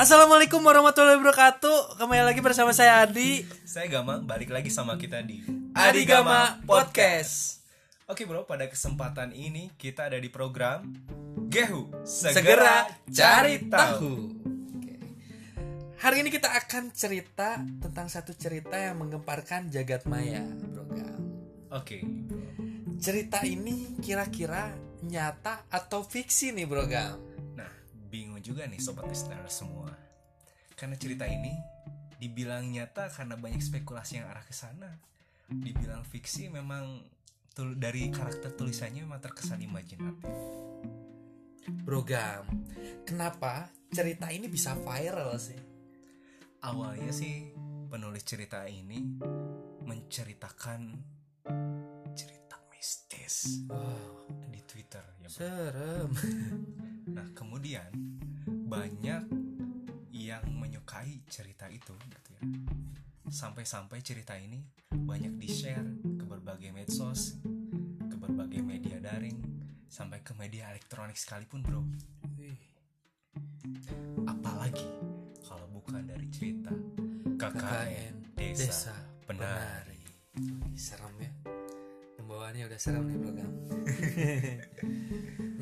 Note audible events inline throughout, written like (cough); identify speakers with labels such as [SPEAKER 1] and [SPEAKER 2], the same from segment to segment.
[SPEAKER 1] Assalamualaikum warahmatullahi wabarakatuh. Kembali lagi bersama saya Adi.
[SPEAKER 2] Saya Gama, balik lagi sama kita di
[SPEAKER 1] Adi Gama Podcast.
[SPEAKER 2] Oke bro, pada kesempatan ini kita ada di program Gehu
[SPEAKER 1] Segera cari tahu. Oke. Hari ini kita akan cerita tentang satu cerita yang menggemparkan jagat maya, Bro Gam.
[SPEAKER 2] Oke,
[SPEAKER 1] Cerita ini kira-kira nyata atau fiksi nih, Bro Gam?
[SPEAKER 2] Juga nih sobat listener semua Karena cerita ini dibilang nyata karena banyak spekulasi yang arah ke sana Dibilang fiksi memang tul- dari karakter tulisannya memang terkesan imajinatif
[SPEAKER 1] Bro Gam, kenapa cerita ini bisa viral sih?
[SPEAKER 2] Awalnya sih penulis cerita ini menceritakan cerita mistis
[SPEAKER 1] Wow,
[SPEAKER 2] di Twitter ya bro.
[SPEAKER 1] serem.
[SPEAKER 2] Nah kemudian banyak yang menyukai cerita itu gitu ya. Sampai-sampai cerita ini banyak di share ke berbagai medsos, ke berbagai media daring, sampai ke media elektronik sekalipun bro. Apalagi kalau bukan dari cerita KKN
[SPEAKER 1] KKN
[SPEAKER 2] Desa,
[SPEAKER 1] Desa
[SPEAKER 2] Penari.
[SPEAKER 1] Wih, serem ya pembawaannya udah serem nih bro Gam.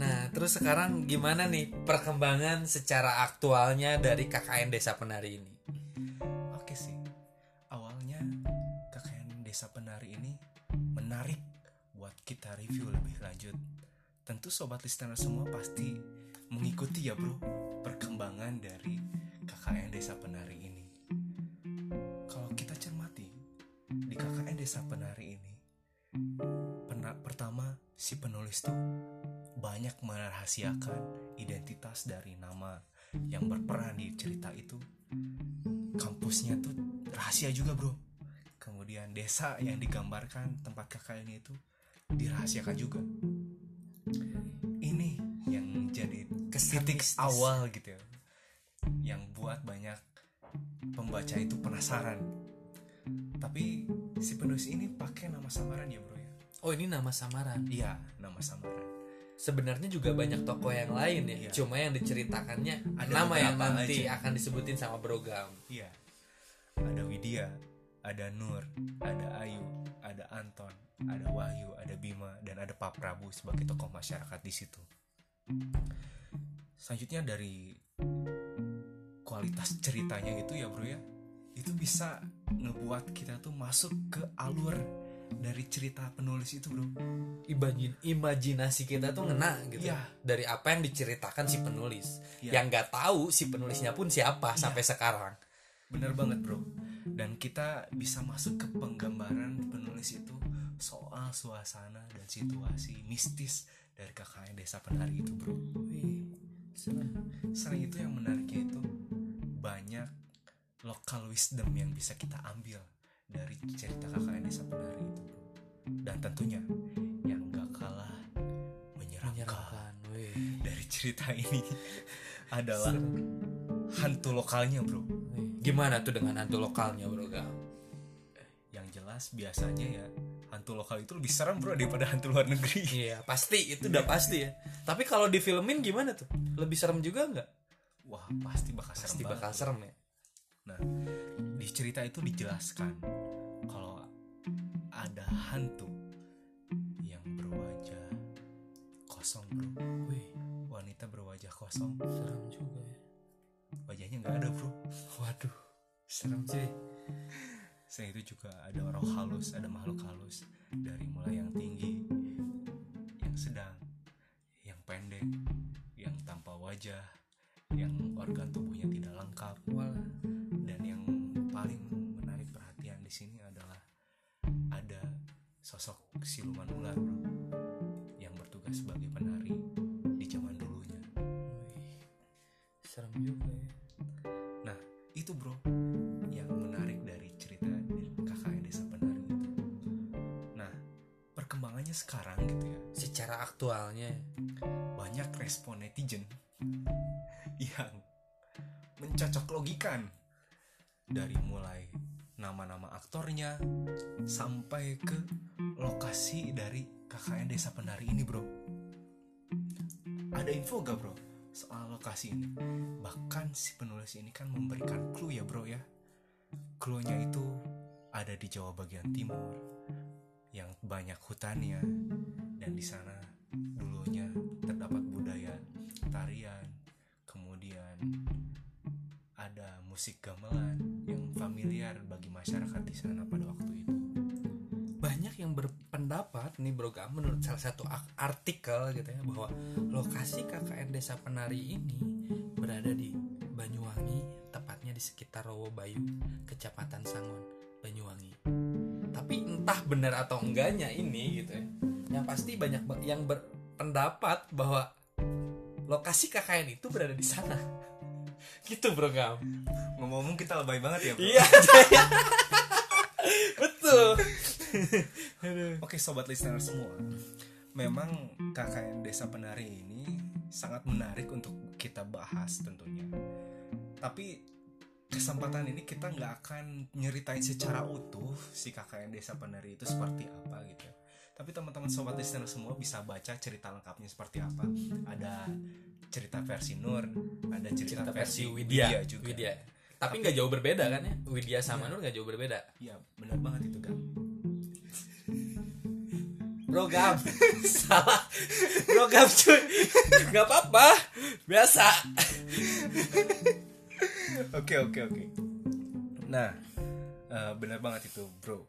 [SPEAKER 1] nah terus sekarang gimana nih perkembangan secara aktualnya dari KKN Desa Penari ini
[SPEAKER 2] Oke sih, awalnya KKN Desa Penari ini menarik buat kita review lebih lanjut. Tentu sobat listener semua pasti mengikuti ya bro perkembangan dari KKN Desa Penari ini. Kalau kita cermati di KKN Desa Penari ini, si penulis tuh banyak merahasiakan identitas dari nama yang berperan di cerita itu. Kampusnya tuh rahasia juga bro. Kemudian desa yang digambarkan tempat KKN itu dirahasiakan juga. Ini yang titik
[SPEAKER 1] mistis.
[SPEAKER 2] awal gitu ya. Yang buat banyak pembaca itu penasaran. Tapi si penulis ini pakai nama samaran ya bro
[SPEAKER 1] oh ini nama samaran
[SPEAKER 2] iya nama samaran
[SPEAKER 1] sebenarnya juga banyak tokoh yang lain ya
[SPEAKER 2] Iya.
[SPEAKER 1] cuma yang diceritakannya
[SPEAKER 2] Ada
[SPEAKER 1] nama yang nanti
[SPEAKER 2] aja.
[SPEAKER 1] akan disebutin sama Bro Gam
[SPEAKER 2] Iya. Ada Widya, ada Nur, ada Ayu, ada Anton, ada Wahyu, ada Bima, dan ada Pak Prabu sebagai tokoh masyarakat di situ. Selanjutnya dari kualitas ceritanya itu ya bro ya, itu bisa ngebuat kita tuh masuk ke alur dari cerita penulis itu bro.
[SPEAKER 1] Imajin imajinasi kita tuh ngena gitu
[SPEAKER 2] Iya.
[SPEAKER 1] dari apa yang diceritakan si penulis
[SPEAKER 2] Iya.
[SPEAKER 1] yang nggak tahu si penulisnya pun siapa sampai sekarang
[SPEAKER 2] Bener banget bro Dan kita bisa masuk ke penggambaran penulis itu Soal suasana dan situasi mistis dari KKN Desa Penari itu bro
[SPEAKER 1] Wih.
[SPEAKER 2] Selain itu yang menariknya itu Banyak local wisdom yang bisa kita ambil Dari cerita KKN Desa Penari itu bro. Dan tentunya yang gak kalah menyeramkan. Dari cerita ini (laughs) adalah
[SPEAKER 1] Serem.
[SPEAKER 2] hantu lokalnya bro.
[SPEAKER 1] Gimana tuh dengan hantu lokalnya bro Gam
[SPEAKER 2] yang jelas biasanya ya hantu lokal itu lebih serem bro daripada hantu luar negeri. (laughs)
[SPEAKER 1] Iya pasti. Itu udah pasti ya. Tapi kalau difilmin gimana tuh? Lebih serem juga nggak?
[SPEAKER 2] Wah pasti bakal serem
[SPEAKER 1] pasti
[SPEAKER 2] banget
[SPEAKER 1] bakal
[SPEAKER 2] bro.
[SPEAKER 1] serem ya.
[SPEAKER 2] Nah di cerita itu dijelaskan kalau ada hantu yang berwajah kosong bro.
[SPEAKER 1] Wih.
[SPEAKER 2] Wanita berwajah kosong.
[SPEAKER 1] Serem juga ya.
[SPEAKER 2] Wajahnya nggak ada bro.
[SPEAKER 1] Waduh serem sih.
[SPEAKER 2] Selain itu juga ada roh halus ada makhluk halus dari mulai yang tinggi yang sedang yang pendek yang tanpa wajah yang organ tubuhnya tidak lengkap.
[SPEAKER 1] Walah.
[SPEAKER 2] Sosok siluman ular bro yang bertugas sebagai penari di zaman dulunya.
[SPEAKER 1] Wih, serem juga ya.
[SPEAKER 2] Nah itu bro yang menarik dari cerita KKN Desa Penari itu. Nah perkembangannya sekarang gitu ya.
[SPEAKER 1] Secara aktualnya.
[SPEAKER 2] Banyak respon netizen yang mencocok logikan dari mulai nama-nama aktornya sampai ke lokasi dari KKN Desa Penari ini bro. Ada info gak bro soal lokasi ini? Bahkan si penulis ini kan memberikan clue ya bro ya. Clue-nya itu ada di Jawa bagian timur yang banyak hutannya. Dan di sana dulunya musik gamelan yang familiar bagi masyarakat di sana pada waktu itu.
[SPEAKER 1] Banyak yang berpendapat nih bro Gam, menurut salah satu artikel gitu ya bahwa lokasi KKN Desa Penari ini berada di Banyuwangi tepatnya di sekitar Rowobayu Kecamatan Sangon Banyuwangi. Tapi entah benar atau enggaknya ini gitu ya yang pasti banyak ba- yang berpendapat bahwa lokasi KKN itu berada di sana. (laughs) Gitu bro Gam
[SPEAKER 2] ngomong-ngomong kita lebay banget ya bro.
[SPEAKER 1] Iya betul. (laughs)
[SPEAKER 2] Oke sobat listener semua. Memang KKN Desa Penari ini sangat menarik untuk kita bahas tentunya. Tapi kesempatan ini kita nggak akan nyeritain secara utuh si KKN Desa Penari itu seperti apa gitu Tapi teman-teman sobat listener semua bisa baca cerita lengkapnya seperti apa. Ada cerita versi Nur Ada cerita,
[SPEAKER 1] cerita versi
[SPEAKER 2] versi
[SPEAKER 1] Widya,
[SPEAKER 2] juga.
[SPEAKER 1] Widya. Tapi nggak jauh berbeda kan ya? Widya sama Nur nggak jauh berbeda.
[SPEAKER 2] Iya benar banget itu kan
[SPEAKER 1] Bro Gam, (laughs) salah. Bro Gam cuy, nggak apa-apa, biasa.
[SPEAKER 2] Oke oke oke. Nah, eh, benar banget itu bro.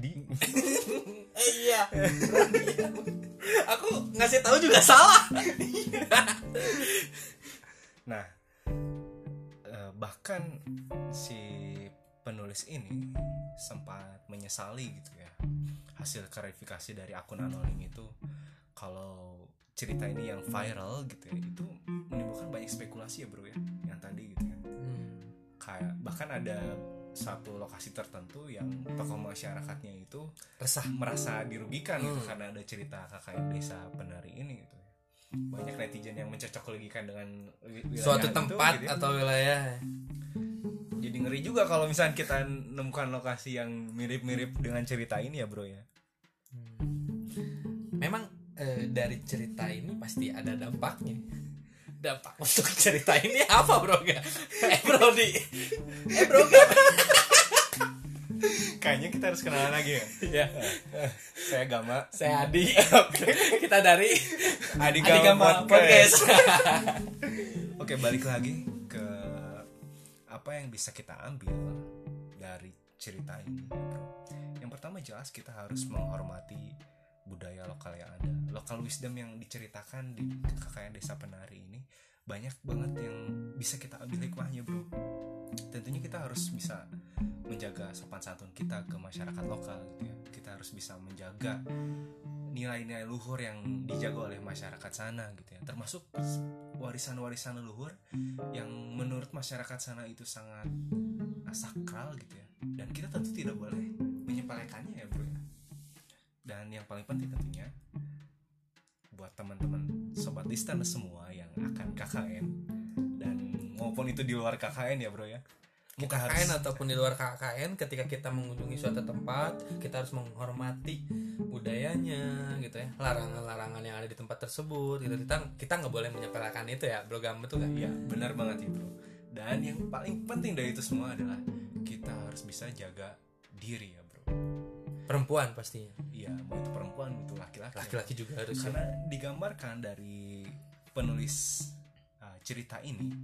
[SPEAKER 2] Di (laughs)
[SPEAKER 1] Eh, iya. Aku ngasih tahu juga salah.
[SPEAKER 2] Nah, bahkan si penulis ini sempat menyesali gitu ya hasil klarifikasi dari akun anonim itu kalau cerita ini yang viral gitu ya itu menimbulkan banyak spekulasi ya bro ya yang tadi gitu ya kayak bahkan ada satu lokasi tertentu yang tokoh masyarakatnya itu
[SPEAKER 1] Resah.
[SPEAKER 2] merasa dirugikan gitu
[SPEAKER 1] Hmm.
[SPEAKER 2] karena ada cerita KKN desa penari ini gitu ya. Banyak netizen yang mencocok logikan dengan
[SPEAKER 1] Suatu
[SPEAKER 2] itu,
[SPEAKER 1] tempat
[SPEAKER 2] gitu ya.
[SPEAKER 1] atau wilayah.
[SPEAKER 2] jadi ngeri juga kalau misalnya kita nemukan lokasi yang mirip-mirip dengan cerita ini ya bro ya
[SPEAKER 1] Memang eh, dari cerita ini pasti ada dampaknya. Dampak untuk cerita ini apa bro Gam? Eh bro di, eh bro.
[SPEAKER 2] Kayaknya kita harus kenalan lagi ya
[SPEAKER 1] ya,
[SPEAKER 2] saya Gama
[SPEAKER 1] saya Adi. (laughs) Kita dari
[SPEAKER 2] Adi
[SPEAKER 1] Adi
[SPEAKER 2] Gama
[SPEAKER 1] Gama
[SPEAKER 2] Podcast.
[SPEAKER 1] Podcast. (laughs)
[SPEAKER 2] Oke balik lagi ke apa yang bisa kita ambil dari cerita ini ya bro. Yang pertama jelas kita harus menghormati budaya lokal yang ada. Lokal wisdom yang diceritakan di KKN Desa Penari ini banyak banget yang bisa kita ambil hikmahnya bro. Tentunya kita harus bisa menjaga sopan santun kita ke masyarakat lokal gitu ya. Kita harus bisa menjaga nilai-nilai luhur yang dijaga oleh masyarakat sana gitu ya. Termasuk warisan-warisan leluhur yang menurut masyarakat sana itu sangat sakral gitu ya dan kita tentu tidak boleh menyepelekannya ya bro ya dan yang paling penting tentunya buat teman-teman sobat listener semua yang akan KKN dan maupun itu di luar KKN ya bro ya.
[SPEAKER 1] Mau KKN ataupun di luar KKN ketika kita mengunjungi suatu tempat kita harus menghormati budayanya gitu ya. Larangan-larangan yang ada di tempat tersebut gitu. Kita kita nggak boleh menyepelekan itu ya bro Gam betul kan?
[SPEAKER 2] Ya benar banget itu dan yang paling penting dari itu semua adalah kita harus bisa jaga diri ya
[SPEAKER 1] perempuan pastinya.
[SPEAKER 2] Iya mau itu perempuan itu laki-laki.
[SPEAKER 1] Laki-laki juga harus.
[SPEAKER 2] Karena digambarkan dari penulis uh, cerita ini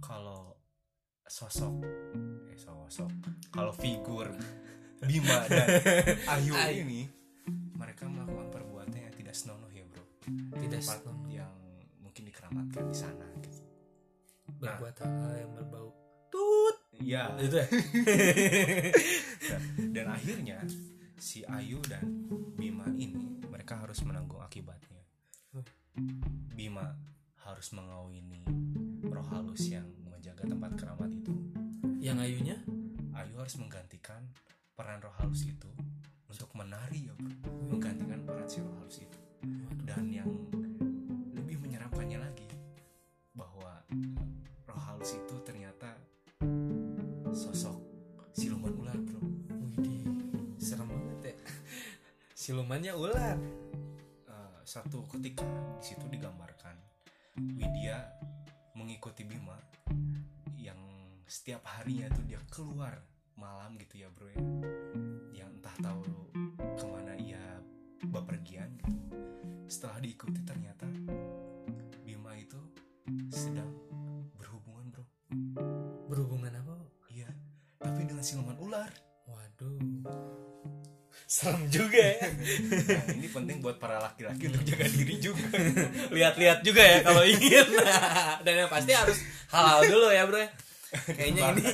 [SPEAKER 2] kalau sosok eh sosok kalau figur Bima dan (laughs) Ayu ini mereka melakukan perbuatan yang tidak senonoh ya bro.
[SPEAKER 1] Tidak
[SPEAKER 2] tempat
[SPEAKER 1] senonoh.
[SPEAKER 2] yang mungkin dikeramatkan di sana gitu.
[SPEAKER 1] Berbuat hal yang berbau tut.
[SPEAKER 2] Ya
[SPEAKER 1] itu ya. (laughs)
[SPEAKER 2] Dan akhirnya si Ayu dan Bima ini mereka harus menanggung akibatnya. Bima harus mengawini roh halus yang menjaga tempat keramat itu.
[SPEAKER 1] Yang ayunya?
[SPEAKER 2] Ayu harus menggantikan peran roh halus itu untuk menari ya bro. Menggantikan peran si roh halus itu
[SPEAKER 1] silumannya ular.
[SPEAKER 2] Eh, satu ketika di situ digambarkan Widya mengikuti Bima yang setiap harinya tuh dia keluar malam gitu ya bro ya. Yang entah tahu ke mana ia bepergian gitu. Setelah diikuti ternyata Bima itu sedang berhubungan bro.
[SPEAKER 1] Berhubungan apa
[SPEAKER 2] iya tapi dengan siluman ular.
[SPEAKER 1] Waduh serem juga ya.
[SPEAKER 2] Nah ini penting buat para laki-laki untuk jaga (laughs) diri juga.
[SPEAKER 1] Lihat-lihat juga ya kalau ingin. Dan yang pasti harus halal dulu ya bro ya. kayaknya ini.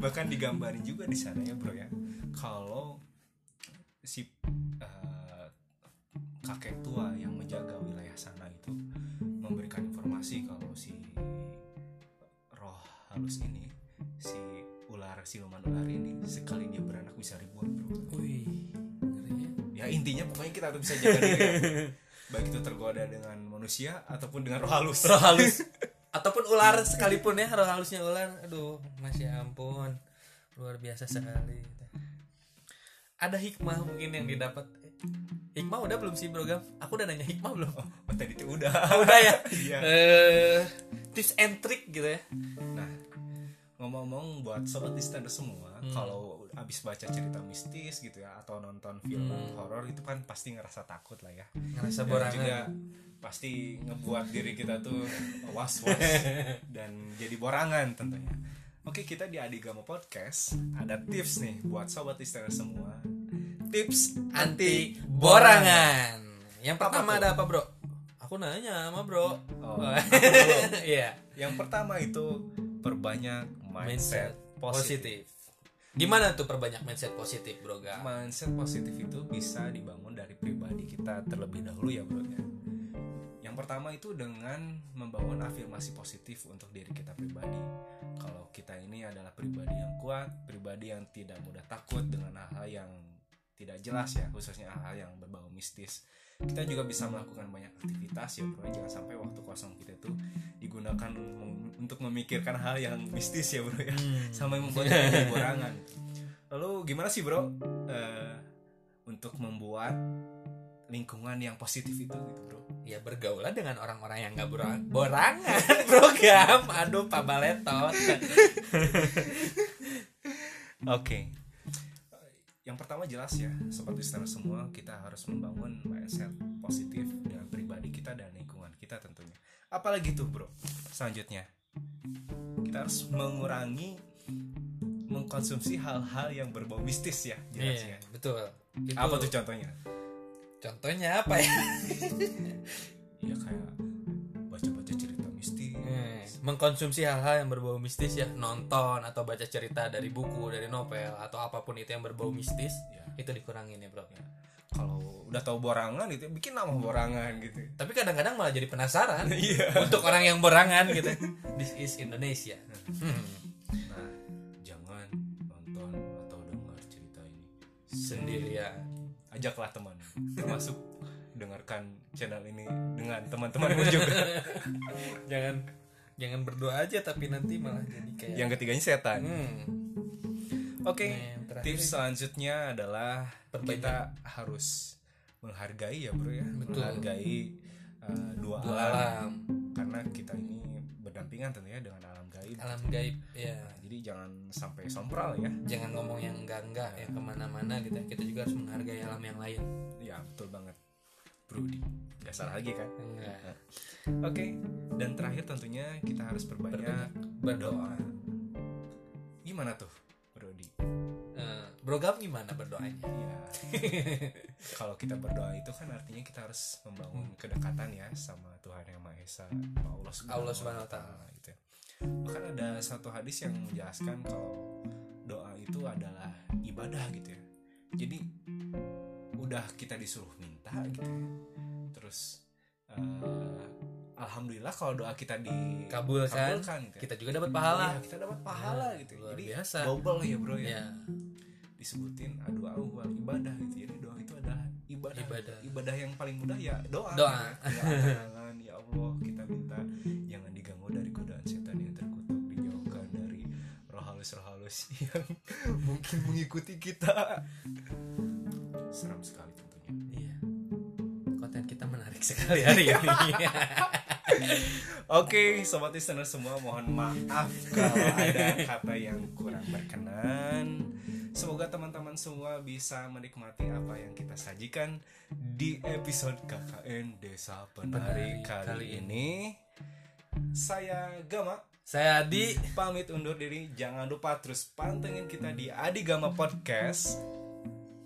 [SPEAKER 2] Bahkan digambarin juga di sana ya bro ya. Kalau si eh, kakek tua yang menjaga wilayah sana itu memberikan informasi kalau si roh halus ini siluman ular ini sekali dia beranak bisa ribuan bro.
[SPEAKER 1] Wih ya.
[SPEAKER 2] ya intinya pokoknya kita harus bisa jaga diri ya. (laughs) baik itu tergoda dengan manusia ataupun dengan roh halus.
[SPEAKER 1] Roh halus. (laughs) Ataupun ular sekalipun ya roh halusnya ular. Aduh masya ampun. Luar biasa sekali. Ada hikmah mungkin yang didapat. Hikmah udah belum sih program aku udah nanya hikmah belum?
[SPEAKER 2] Oh, tadi itu udah. (laughs)
[SPEAKER 1] Udah ya?
[SPEAKER 2] Iya.
[SPEAKER 1] Eh, tips and trick gitu ya
[SPEAKER 2] Ngomong-ngomong buat sobat listener semua,
[SPEAKER 1] Hmm.
[SPEAKER 2] kalau abis baca cerita mistis gitu ya atau nonton film
[SPEAKER 1] Hmm.
[SPEAKER 2] horor itu kan pasti ngerasa takut lah ya.
[SPEAKER 1] ngerasa borangan
[SPEAKER 2] juga pasti ngebuat diri kita tuh was-was (laughs) dan jadi borangan tentunya. Oke, kita di Adigama Podcast ada tips nih buat sobat listener semua. Tips
[SPEAKER 1] anti borangan yang pertama
[SPEAKER 2] tuh?
[SPEAKER 1] ada apa bro aku nanya sama bro
[SPEAKER 2] Oh, (laughs)
[SPEAKER 1] iya
[SPEAKER 2] Yang pertama itu perbanyak mindset,
[SPEAKER 1] mindset
[SPEAKER 2] positif.
[SPEAKER 1] positif gimana tuh perbanyak mindset positif bro Ga?
[SPEAKER 2] mindset positif itu bisa dibangun dari pribadi kita terlebih dahulu ya bro ya. Yang pertama itu dengan membangun afirmasi positif untuk diri kita pribadi. Kalau kita ini adalah pribadi yang kuat, pribadi yang tidak mudah takut dengan hal-hal yang tidak jelas ya, khususnya hal-hal yang berbau mistis. Kita juga bisa melakukan banyak aktivitas ya bro, jangan sampai waktu kosong kita itu digunakan mem- untuk memikirkan hal yang mistis ya bro ya
[SPEAKER 1] Hmm.
[SPEAKER 2] sampai membuat (laughs) jadi borangan. Lalu gimana sih bro eh, untuk membuat lingkungan yang positif itu gitu bro?
[SPEAKER 1] ya bergaulah dengan orang-orang yang nggak borang borangan program aduh pak baletot (laughs)
[SPEAKER 2] Oke. Yang pertama jelas ya, sobat listener semua kita harus membangun mindset positif dengan pribadi kita dan lingkungan kita tentunya. Apalagi tuh bro, selanjutnya kita harus mengurangi mengkonsumsi hal-hal yang berbau mistis ya, jelas
[SPEAKER 1] Iya,
[SPEAKER 2] ya.
[SPEAKER 1] betul Itu-
[SPEAKER 2] Apa tuh contohnya?
[SPEAKER 1] contohnya apa ya (laughs)
[SPEAKER 2] Ya kayak.
[SPEAKER 1] Mengkonsumsi hal-hal yang berbau mistis ya. Nonton atau baca cerita dari buku dari novel atau apa pun itu yang berbau mistis
[SPEAKER 2] Ya.
[SPEAKER 1] itu dikurangin ya bro.
[SPEAKER 2] Kalau udah tahu borangan gitu, bikin nama borangan gitu.
[SPEAKER 1] tapi kadang-kadang malah jadi penasaran (laughs)
[SPEAKER 2] Iya.
[SPEAKER 1] untuk orang yang borangan gitu. This is Indonesia. Hmm.
[SPEAKER 2] Nah, jangan nonton atau dengar cerita ini.
[SPEAKER 1] Sendirian.
[SPEAKER 2] Ajaklah teman termasuk dengarkan channel ini dengan teman-temanmu juga. (laughs)
[SPEAKER 1] Jangan jangan berdoa aja tapi nanti malah jadi kayak
[SPEAKER 2] yang ketiganya setan
[SPEAKER 1] Hmm.
[SPEAKER 2] oke
[SPEAKER 1] Nah, yang terakhir
[SPEAKER 2] tips selanjutnya adalah
[SPEAKER 1] Perbanyak.
[SPEAKER 2] kita harus menghargai ya bro ya
[SPEAKER 1] Betul.
[SPEAKER 2] menghargai uh, dua,
[SPEAKER 1] dua
[SPEAKER 2] alam.
[SPEAKER 1] alam
[SPEAKER 2] karena kita ini berdampingan tentunya dengan alam gaib
[SPEAKER 1] alam gaib ya
[SPEAKER 2] Nah, jadi jangan sampai sompral ya
[SPEAKER 1] jangan ngomong yang enggak enggak ya ke mana-mana gitu ya. kita juga harus menghargai alam yang lain
[SPEAKER 2] ya betul banget Brody nggak salah lagi kan
[SPEAKER 1] enggak
[SPEAKER 2] Oke, dan terakhir tentunya kita harus perbanyak berdoa. Gimana tuh, Brody?
[SPEAKER 1] Eh, program gimana berdoanya
[SPEAKER 2] Ya, (laughs) kalau kita berdoa itu kan artinya kita harus membangun kedekatan ya sama Tuhan yang Maha Esa, Allah Subhanahu,
[SPEAKER 1] Allah Subhanahu wa Ta'ala.
[SPEAKER 2] gitu. ya. Bahkan ada satu hadis yang menjelaskan kalau doa itu adalah ibadah gitu ya. Jadi udah kita disuruh minta gitu ya. Terus eh, alhamdulillah kalau doa kita
[SPEAKER 1] Kabulkan,
[SPEAKER 2] dikabulkan gitu ya.
[SPEAKER 1] kita juga dapat pahala
[SPEAKER 2] Iya, kita dapat pahala gitu.
[SPEAKER 1] luar
[SPEAKER 2] Jadi
[SPEAKER 1] biasa.
[SPEAKER 2] double ya, Bro ya.
[SPEAKER 1] ya
[SPEAKER 2] Disebutin doa wal ibadah gitu. Jadi doa itu adalah ibadah.
[SPEAKER 1] Ibadah.
[SPEAKER 2] Ibadah yang paling mudah ya doa.
[SPEAKER 1] Doa.
[SPEAKER 2] gitu ya. Jangan ya Allah kita minta jangan diganggu dari godaan setan yang terkutuk, dijauhkan dari roh halus-roh halus (laughs) yang mungkin mengikuti kita. Seram sekali
[SPEAKER 1] sekali hari ini (laughs)
[SPEAKER 2] Oke, sobat listener semua mohon maaf kalau ada kata yang kurang berkenan. Semoga teman-teman semua bisa menikmati apa yang kita sajikan di episode KKN Desa Penari
[SPEAKER 1] Penari
[SPEAKER 2] kali,
[SPEAKER 1] kali
[SPEAKER 2] ini. Saya Gama
[SPEAKER 1] saya Adi
[SPEAKER 2] pamit undur diri. Jangan lupa terus pantengin kita di Adi Gama Podcast.